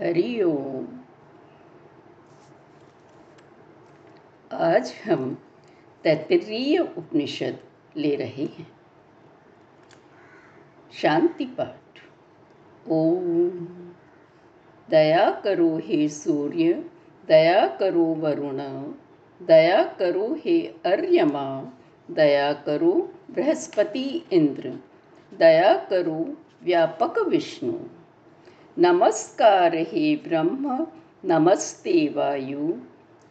हरि ओम। आज हम तैतरीय उपनिषद ले रहे हैं। शांति पाठ। ओम। दया करो हे सूर्य, दया करो वरुण, दया करो हे अर्यमा, दया करो बृहस्पति इंद्र, दया करो व्यापक विष्णु। नमस्कार हे ब्रह्म, नमस्ते वायु।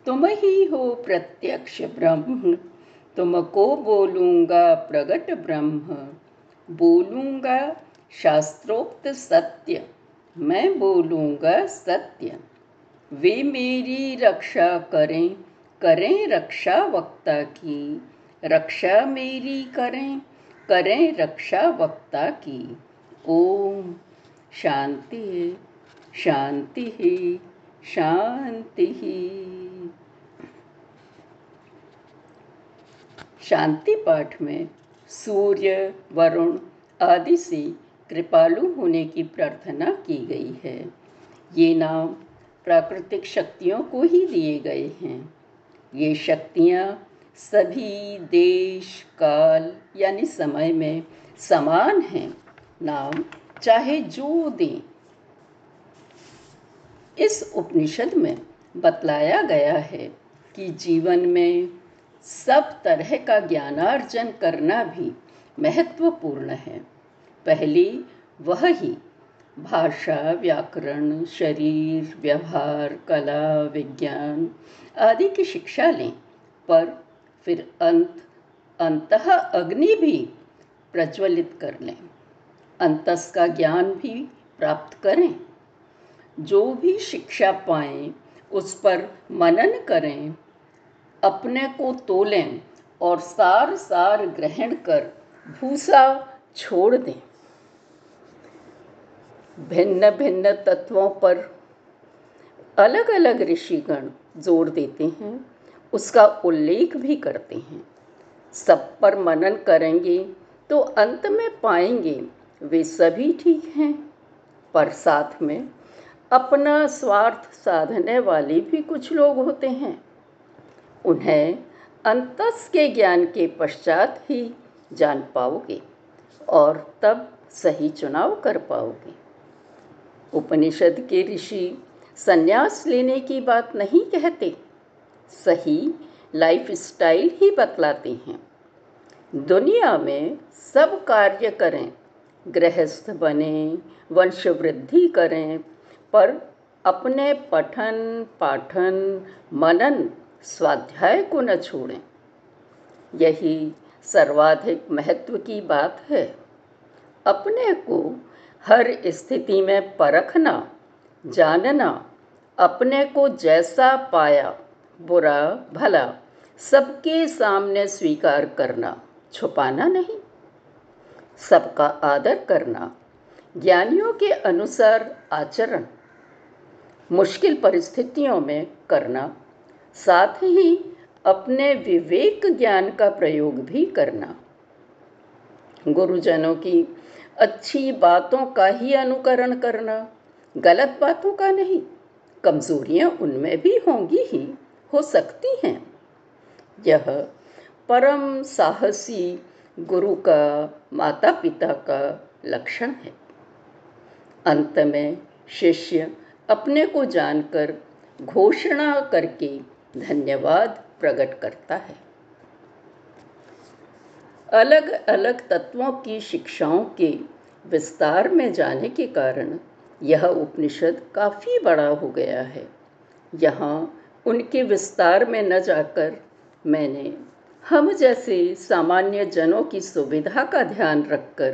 तुम ही हो प्रत्यक्ष ब्रह्म तुमको बोलूँगा प्रगट ब्रह्म। बोलूँगा शास्त्रोक्त सत्य, मैं बोलूँगा सत्य। वे मेरी रक्षा करें करें रक्षा वक्ता की। रक्षा मेरी करें करें रक्षा वक्ता की। ओम शांति शांति ही शांति ही। शांति पाठ में सूर्य, वरुण आदि से कृपालु होने की प्रार्थना की गई है। ये नाम प्राकृतिक शक्तियों को ही दिए गए हैं। ये शक्तियाँ सभी देश, काल यानी समय में समान हैं। नाम चाहे जो दें। इस उपनिषद में बतलाया गया है कि जीवन में सब तरह का ज्ञानार्जन करना भी महत्वपूर्ण है। पहली, वह ही भाषा, व्याकरण, शरीर, व्यवहार, कला, विज्ञान आदि की शिक्षा लें। पर फिर अंत अंत अग्नि भी प्रज्वलित कर लें। अंतस का ज्ञान भी प्राप्त करें। जो भी शिक्षा पाएँ, उस पर मनन करें, अपने को तोलें और सार सार ग्रहण कर भूसा छोड़ दें। भिन्न भिन्न तत्वों पर अलग अलग ऋषिगण ज़ोर देते हैं, उसका उल्लेख भी करते हैं। सब पर मनन करेंगे तो अंत में पाएँगे वे सभी ठीक हैं, पर साथ में अपना स्वार्थ साधने वाले भी कुछ लोग होते हैं। उन्हें अंतस के ज्ञान के पश्चात ही जान पाओगे और तब सही चुनाव कर पाओगे। उपनिषद के ऋषि संन्यास लेने की बात नहीं कहते, सही लाइफ स्टाइल ही बतलाते हैं। दुनिया में सब कार्य करें गृहस्थ बने वंश वृद्धि करें, पर अपने पठन, पाठन, मनन, स्वाध्याय को न छोड़ें। यही सर्वाधिक महत्व की बात है। अपने को हर स्थिति में परखना, जानना, अपने को जैसा पाया, बुरा, भला, सबके सामने स्वीकार करना, छुपाना नहीं। सबका आदर करना। ज्ञानियों के अनुसार आचरण मुश्किल परिस्थितियों में करना, साथ ही अपने विवेक ज्ञान का प्रयोग भी करना। गुरुजनों की अच्छी बातों का ही अनुकरण करना, गलत बातों का नहीं, कमजोरियाँ उनमें भी होंगी ही, हो सकती हैं। यह परम साहसी गुरु का माता पिता का लक्षण है। अंत में शिष्य अपने को जानकर घोषणा करके धन्यवाद प्रकट करता है। अलग अलग तत्वों की शिक्षाओं के विस्तार में जाने के कारण यह उपनिषद काफ़ी बड़ा हो गया है। यहाँ उनके विस्तार में न जाकर मैंने हम जैसे सामान्य जनों की सुविधा का ध्यान रखकर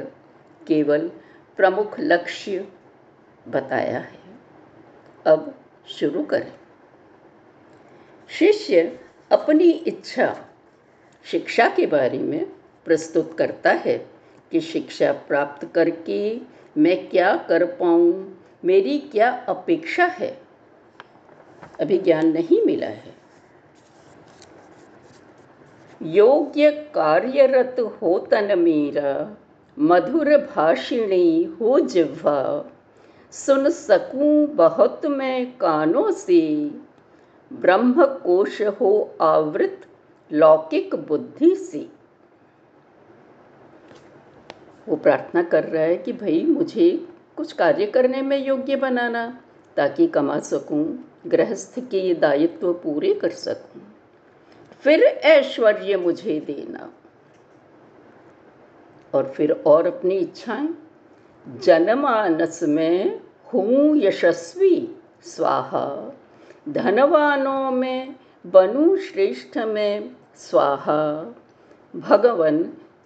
केवल प्रमुख लक्ष्य बताया है। अब शुरू करें। शिष्य अपनी इच्छा शिक्षा के बारे में प्रस्तुत करता है कि शिक्षा प्राप्त करके मैं क्या कर पाऊँ, मेरी क्या अपेक्षा है। अभी ज्ञान नहीं मिला है। योग्य कार्यरत हो तन मेरा, मधुर भाषिणी हो जिह्वा। सुन सकूँ बहुत मैं कानों से। ब्रह्म कोश हो आवृत लौकिक बुद्धि से। वो प्रार्थना कर रहा है कि भाई मुझे कुछ कार्य करने में योग्य बनाना, ताकि कमा सकूँ, गृहस्थ के दायित्व पूरे कर सकूँ। फिर ऐश्वर्य मुझे देना। और फिर और अपनी इच्छाएँ। जनमानस में हूँ यशस्वी, स्वाहा। धनवानों में बनू श्रेष्ठ में स्वाहा। भगवन,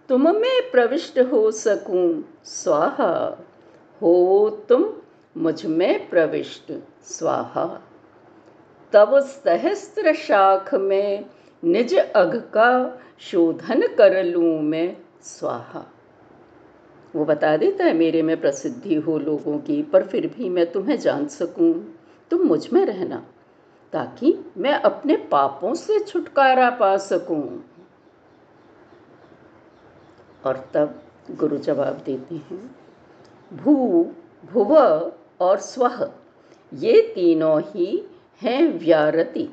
तुम में प्रविष्ट हो सकूँ, स्वाहा। हो तुम, मुझमें प्रविष्ट, स्वाहा। तब सहस्त्र शाख में निज अघ का शोधन कर लूँ मैं, स्वाहा। वो बता देता है, मेरे में प्रसिद्धि हो लोगों की, पर फिर भी मैं तुम्हें जान सकूँ। तुम मुझमें रहना, ताकि मैं अपने पापों से छुटकारा पा सकूँ। और तब गुरु जवाब देते हैं, भू, भुव और स्व, ये तीनों ही हैं व्यारति।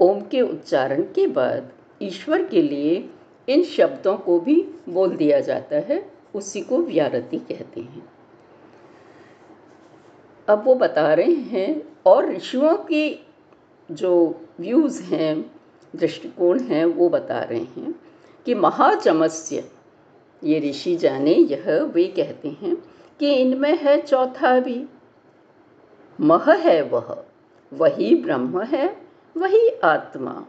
ओम के उच्चारण के बाद ईश्वर के लिए इन शब्दों को भी बोल दिया जाता है, उसी को व्यारति कहते हैं। अब वो बता रहे हैं, और ऋषियों के जो व्यूज़ हैं, दृष्टिकोण हैं, वो बता रहे हैं कि महाचमस्य ये ऋषि जाने यह, वे कहते हैं कि इनमें है चौथा भी। मह है वह, वही ब्रह्म है वही आत्मा।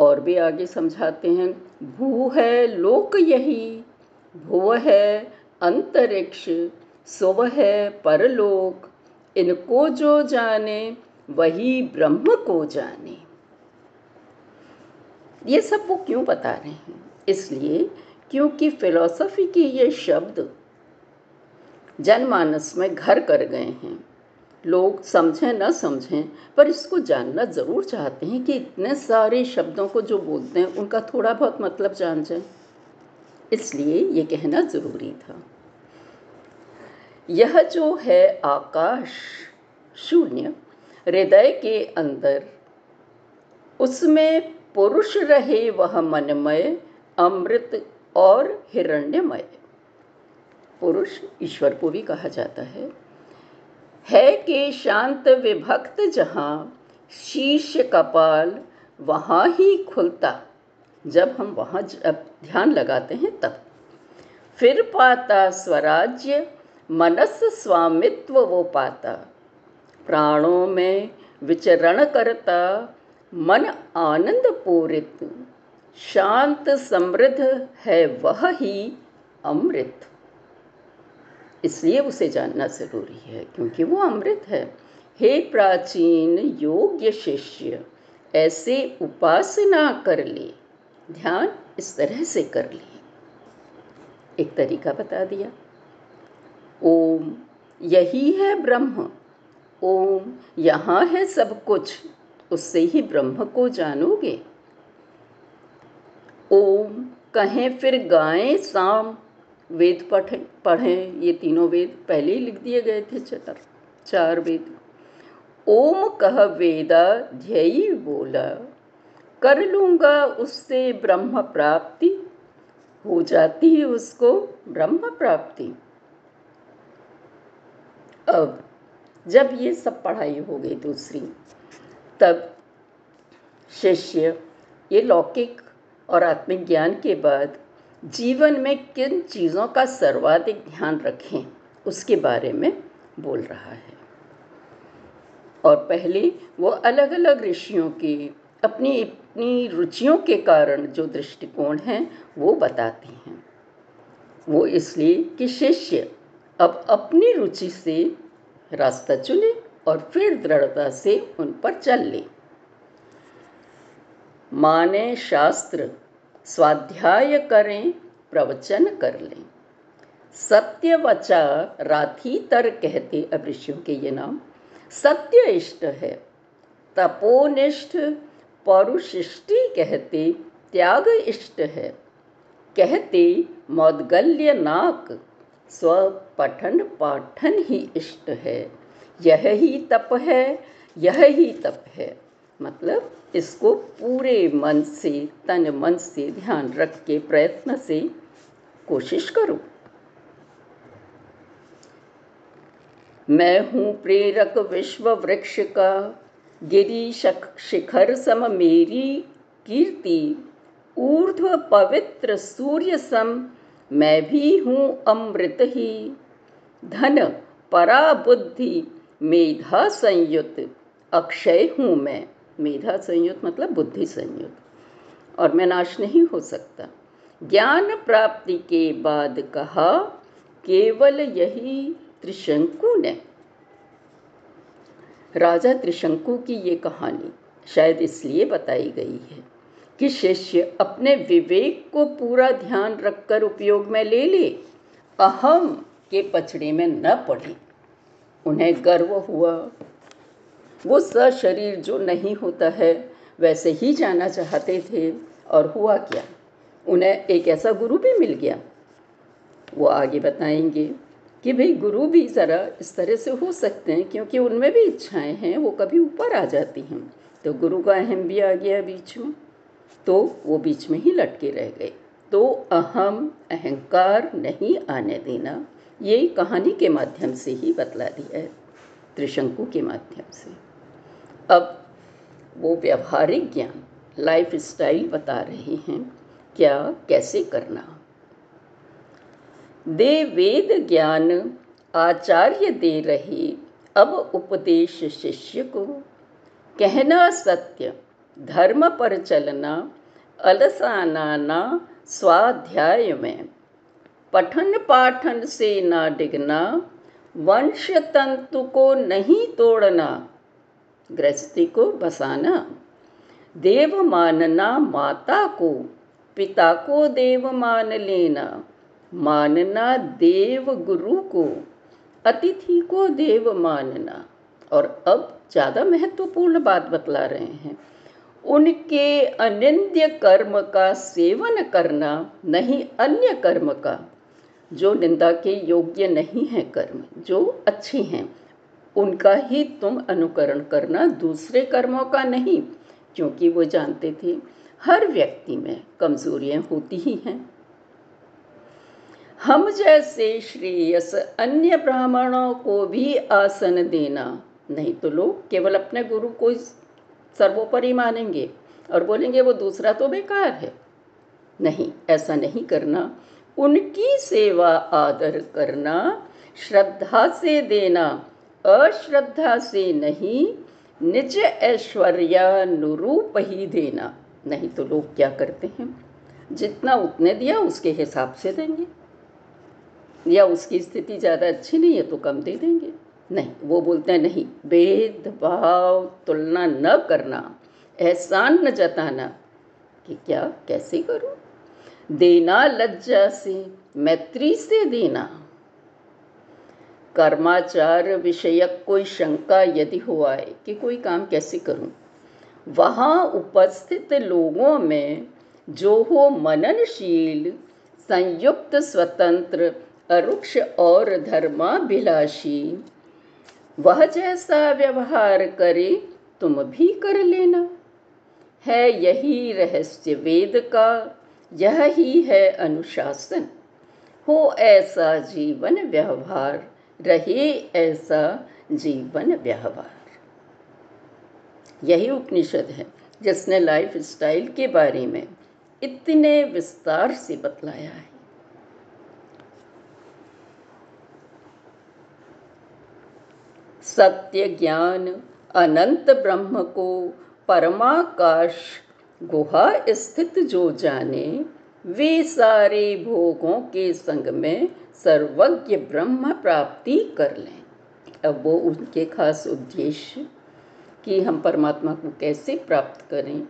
और भी आगे समझाते हैं, भू है लोक यही, भुव है अंतरिक्ष, सुव है परलोक। इनको जो जाने, वही ब्रह्म को जाने। ये सब वो क्यों बता रहे हैं? इसलिए क्योंकि फिलॉसफी के ये शब्द जनमानस में घर कर गए हैं। लोग समझें, ना समझें, पर इसको जानना ज़रूर चाहते हैं कि इतने सारे शब्दों को जो बोलते हैं, उनका थोड़ा बहुत मतलब जान जाए। इसलिए ये कहना ज़रूरी था। यह जो है आकाश शून्य, हृदय के अंदर, उसमें पुरुष रहे वह मनमय, अमृत और हिरण्यमय। पुरुष ईश्वर को भी कहा जाता है। है के शांत विभक्त जहाँ शीश कपाल वहाँ ही खुलता। जब हम वहाँ ध्यान लगाते हैं तब। फिर पाता स्वराज्य, मनस स्वामित्व वो पाता। प्राणों में विचरण करता, मन आनंद पूरित। शांत समृद्ध है वह ही अमृत। इसलिए उसे जानना ज़रूरी है, क्योंकि वो अमृत है। हे प्राचीन योग्य शिष्य, ऐसे उपासना कर ले। ध्यान इस तरह से कर ले। एक तरीका बता दिया। ओम, यही है ब्रह्म। ओम, यहाँ है सब कुछ। उससे ही ब्रह्म को जानोगे। ओम, कहें फिर गाएँ शाम वेद पढ़े, पढ़ें, ये तीनों वेद पहले ही लिख दिए गए थे चार चार वेद। ओम कह वेदा, ध्ययी बोला। कर लूँगा उससे ब्रह्म प्राप्ति, हो जाती है उसको ब्रह्म प्राप्ति। अब, जब ये सब पढ़ाई हो गई दूसरी, तब शिष्य, ये लौकिक और आत्मिक ज्ञान के बाद जीवन में किन चीज़ों का सर्वाधिक ध्यान रखें, उसके बारे में बोल रहा है। और पहले वो अलग अलग ऋषियों के, अपनी अपनी रुचियों के कारण जो दृष्टिकोण हैं, वो बताते हैं। वो इसलिए कि शिष्य अब अपनी रुचि से रास्ता चुने और फिर दृढ़ता से उन पर चल ले। माने शास्त्र स्वाध्याय करें, प्रवचन कर लें। सत्य वचा राथी तर कहते अब ऋषियों के ये नाम। सत्य इष्ट है। तपोनिष्ठ परुशिष्टि कहते त्याग इष्ट है। कहते मौदगल्य नाक स्व पठन पाठन ही इष्ट है। यह ही तप है, यह ही तप है। मतलब इसको पूरे मन से, तन मन से ध्यान रख के, प्रयत्न से कोशिश करो। मैं हूँ प्रेरक विश्व वृक्ष का गिरी शिखर सम मेरी कीर्ति, ऊर्ध्व पवित्र सूर्य सम, मैं भी हूँ अमृत ही। धन परा बुद्धि मेधा संयुक्त अक्षय हूँ मैं। मेधा संयुक्त मतलब बुद्धि संयुक्त। और मैं नाश नहीं हो सकता। ज्ञान प्राप्ति के बाद कहा, केवल यही त्रिशंकु ने। राजा त्रिशंकु की ये कहानी शायद इसलिए बताई गई है कि शिष्य अपने विवेक को पूरा ध्यान रखकर उपयोग में ले ले, अहम के पछड़े में न पड़े। उन्हें गर्व हुआ वो शरीर जो नहीं होता है, वैसे ही जाना चाहते थे और हुआ क्या? उन्हें एक ऐसा गुरु भी मिल गया। वो आगे बताएँगे कि भाई गुरु भी ज़रा इस तरह से हो सकते हैं, क्योंकि उनमें भी इच्छाएँ हैं, वो कभी ऊपर आ जाती हैं। तो गुरु का अहम भी आ गया बीच। में तो वो बीच में ही लटके रह गए। तो अहम अहंकार नहीं आने देना ये कहानी के माध्यम से ही बतला दिया है। त्रिशंकु के माध्यम से। अब वो व्यवहारिक ज्ञान लाइफ स्टाइल बता रहे हैं, क्या, कैसे करना? दे वेद ज्ञान आचार्य दे रहे, अब उपदेश शिष्य को। कहना सत्य, धर्म पर चलना अलसाना स्वाध्याय में पठन पाठन से ना डिगना, वंश तंतु को नहीं तोड़ना। गृहस्थी को बसाना। देव मानना माता को, पिता को देव मान लेना। मानना देव गुरु को, अतिथि को देव मानना और अब ज़्यादा महत्वपूर्ण बात बतला रहे हैं। उनके अनिंद्य कर्म का सेवन करना नहीं अन्य कर्म का। जो निंदा के योग्य नहीं है कर्म, जो अच्छे हैं। उनका ही तुम अनुकरण करना दूसरे कर्मों का नहीं, क्योंकि वो जानते थे हर व्यक्ति में कमजोरियाँ होती ही हैं। हम जैसे श्रेयस अन्य ब्राह्मणों को भी आसन देना, नहीं तो लोग केवल अपने गुरु को सर्वोपरि मानेंगे और बोलेंगे, वो दूसरा तो बेकार है। नहीं, ऐसा नहीं करना। उनकी सेवा आदर करना, श्रद्धा से देना अश्रद्धा से नहीं, निज ऐश्वर्यानुरूप ही देना। नहीं तो लोग क्या करते हैं? जितना उतने दिया, उसके हिसाब से देंगे। या उसकी स्थिति ज़्यादा अच्छी नहीं है तो कम दे देंगे। नहीं, वो बोलते हैं, नहीं भेदभाव तुलना न करना, एहसान न जताना। कि क्या? कैसे करूँ? देना लज्जा से, मैत्री से देना। कर्माचार विषयक कोई शंका यदि हो आए कि कोई काम कैसे करूँ? वहाँ उपस्थित लोगों में जो हो मननशील, संयुक्त, स्वतंत्र, अरुक्ष और धर्माभिलाषी, वह जैसा व्यवहार करे, तुम भी कर लेना। है यही रहस्य वेद का, यह ही है अनुशासन। हो ऐसा जीवन व्यवहार। रहे ऐसा जीवन व्यवहार। यही उपनिषद है जिसने लाइफ स्टाइल के बारे में इतने विस्तार से बतलाया है। सत्य ज्ञान अनंत ब्रह्म को परमाकाश गुहा स्थित जो जाने, वे सारे भोगों के संग में सर्वज्ञ ब्रह्म प्राप्ति कर लें। अब वो उनके खास उद्देश्य कि हम परमात्मा को कैसे प्राप्त करें,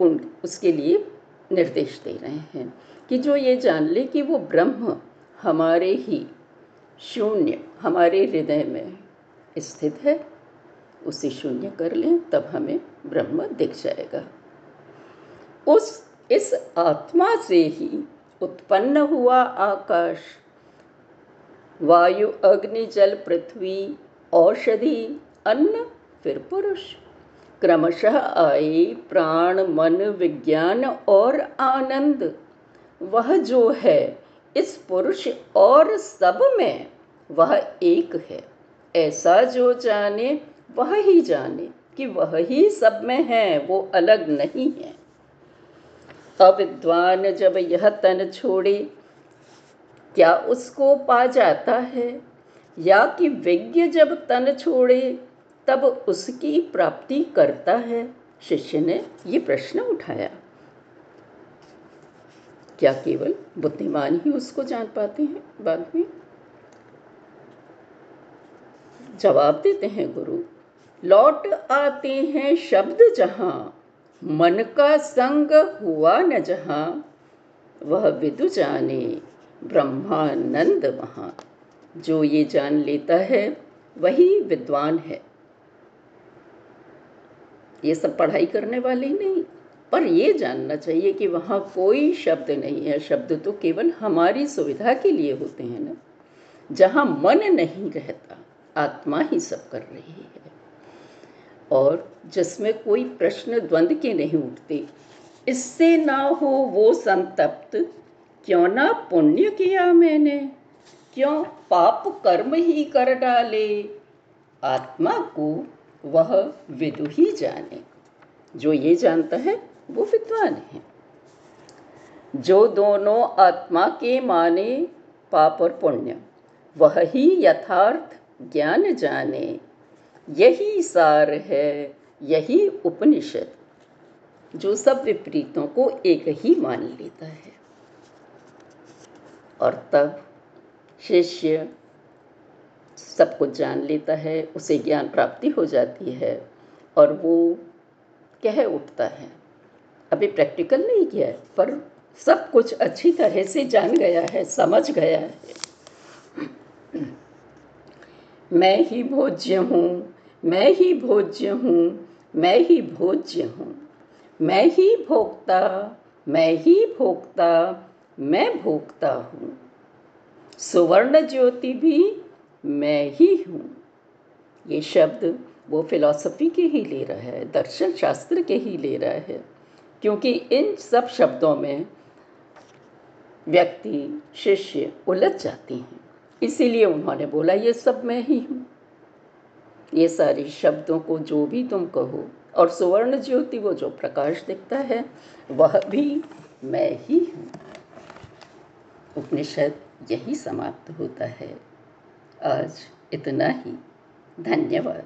उन, उसके लिए निर्देश दे रहे हैं कि जो ये जान ले कि वो ब्रह्म हमारे ही शून्य, हमारे हृदय में स्थित है, उसे शून्य कर लें, तब हमें ब्रह्म दिख जाएगा। उस, इस आत्मा से ही उत्पन्न हुआ आकाश। वायु, अग्नि, जल, पृथ्वी, औषधि, अन्न, फिर पुरुष। क्रमशः आए प्राण, मन, विज्ञान और आनंद। वह जो है, इस पुरुष और सब में, वह एक है। ऐसा जो जाने, वह ही जाने कि वह ही सब में है, वो अलग नहीं है। अविद्वान जब यह तन छोड़े, क्या उसको पा जाता है? या कि विज्ञ जब तन छोड़े, तब उसकी प्राप्ति करता है? शिष्य ने ये प्रश्न उठाया। क्या केवल बुद्धिमान ही उसको जान पाते हैं? बाद में जवाब देते हैं गुरु। लौट आते हैं शब्द जहाँ मन का संग हुआ न जहाँ, वह विदु जाने ब्रह्मानंद वहाँ। जो ये जान लेता है, वही विद्वान है। ये सब पढ़ाई करने वाले नहीं, पर ये जानना चाहिए कि वहाँ कोई शब्द नहीं है। शब्द तो केवल हमारी सुविधा के लिए होते हैं ना। जहाँ मन नहीं रहता, आत्मा ही सब कर रही है। और जिसमें कोई प्रश्न द्वंद्व के नहीं उठते। इससे ना हो वो संतप्त, क्यों ना पुण्य किया मैंने? क्यों पाप कर्म ही कर डाले? आत्मा को वह विदु ही जाने। जो ये जानता है, वो विद्वान है। जो दोनों आत्मा के माने, पाप और पुण्य, वह ही यथार्थ ज्ञान जाने। यही सार है यही उपनिषद जो सब विपरीतों को एक ही मान लेता है। और तब शिष्य सब कुछ जान लेता है, उसे ज्ञान प्राप्ति हो जाती है और वो कह उठता है, अभी प्रैक्टिकल नहीं किया है, पर सब कुछ अच्छी तरह से जान गया है, समझ गया है। मैं ही भोज्य हूँ, मैं ही भोज्य हूँ मैं ही भोज्य हूँ। मैं ही भोक्ता, मैं ही भोक्ता, मैं भोक्ता हूँ। सुवर्ण ज्योति भी मैं ही हूँ। ये शब्द वो फिलॉसफी के ही ले रहा है, दर्शन शास्त्र के ही ले रहा है, क्योंकि इन सब शब्दों में व्यक्ति, शिष्य उलझ जाती हैं। इसीलिए उन्होंने बोला, ये सब मैं ही हूँ। ये सारे शब्दों को जो भी तुम कहो, और सुवर्ण ज्योति वो जो प्रकाश दिखता है, वह भी मैं ही हूँ। उपनिषद यही समाप्त होता है। आज इतना ही। धन्यवाद।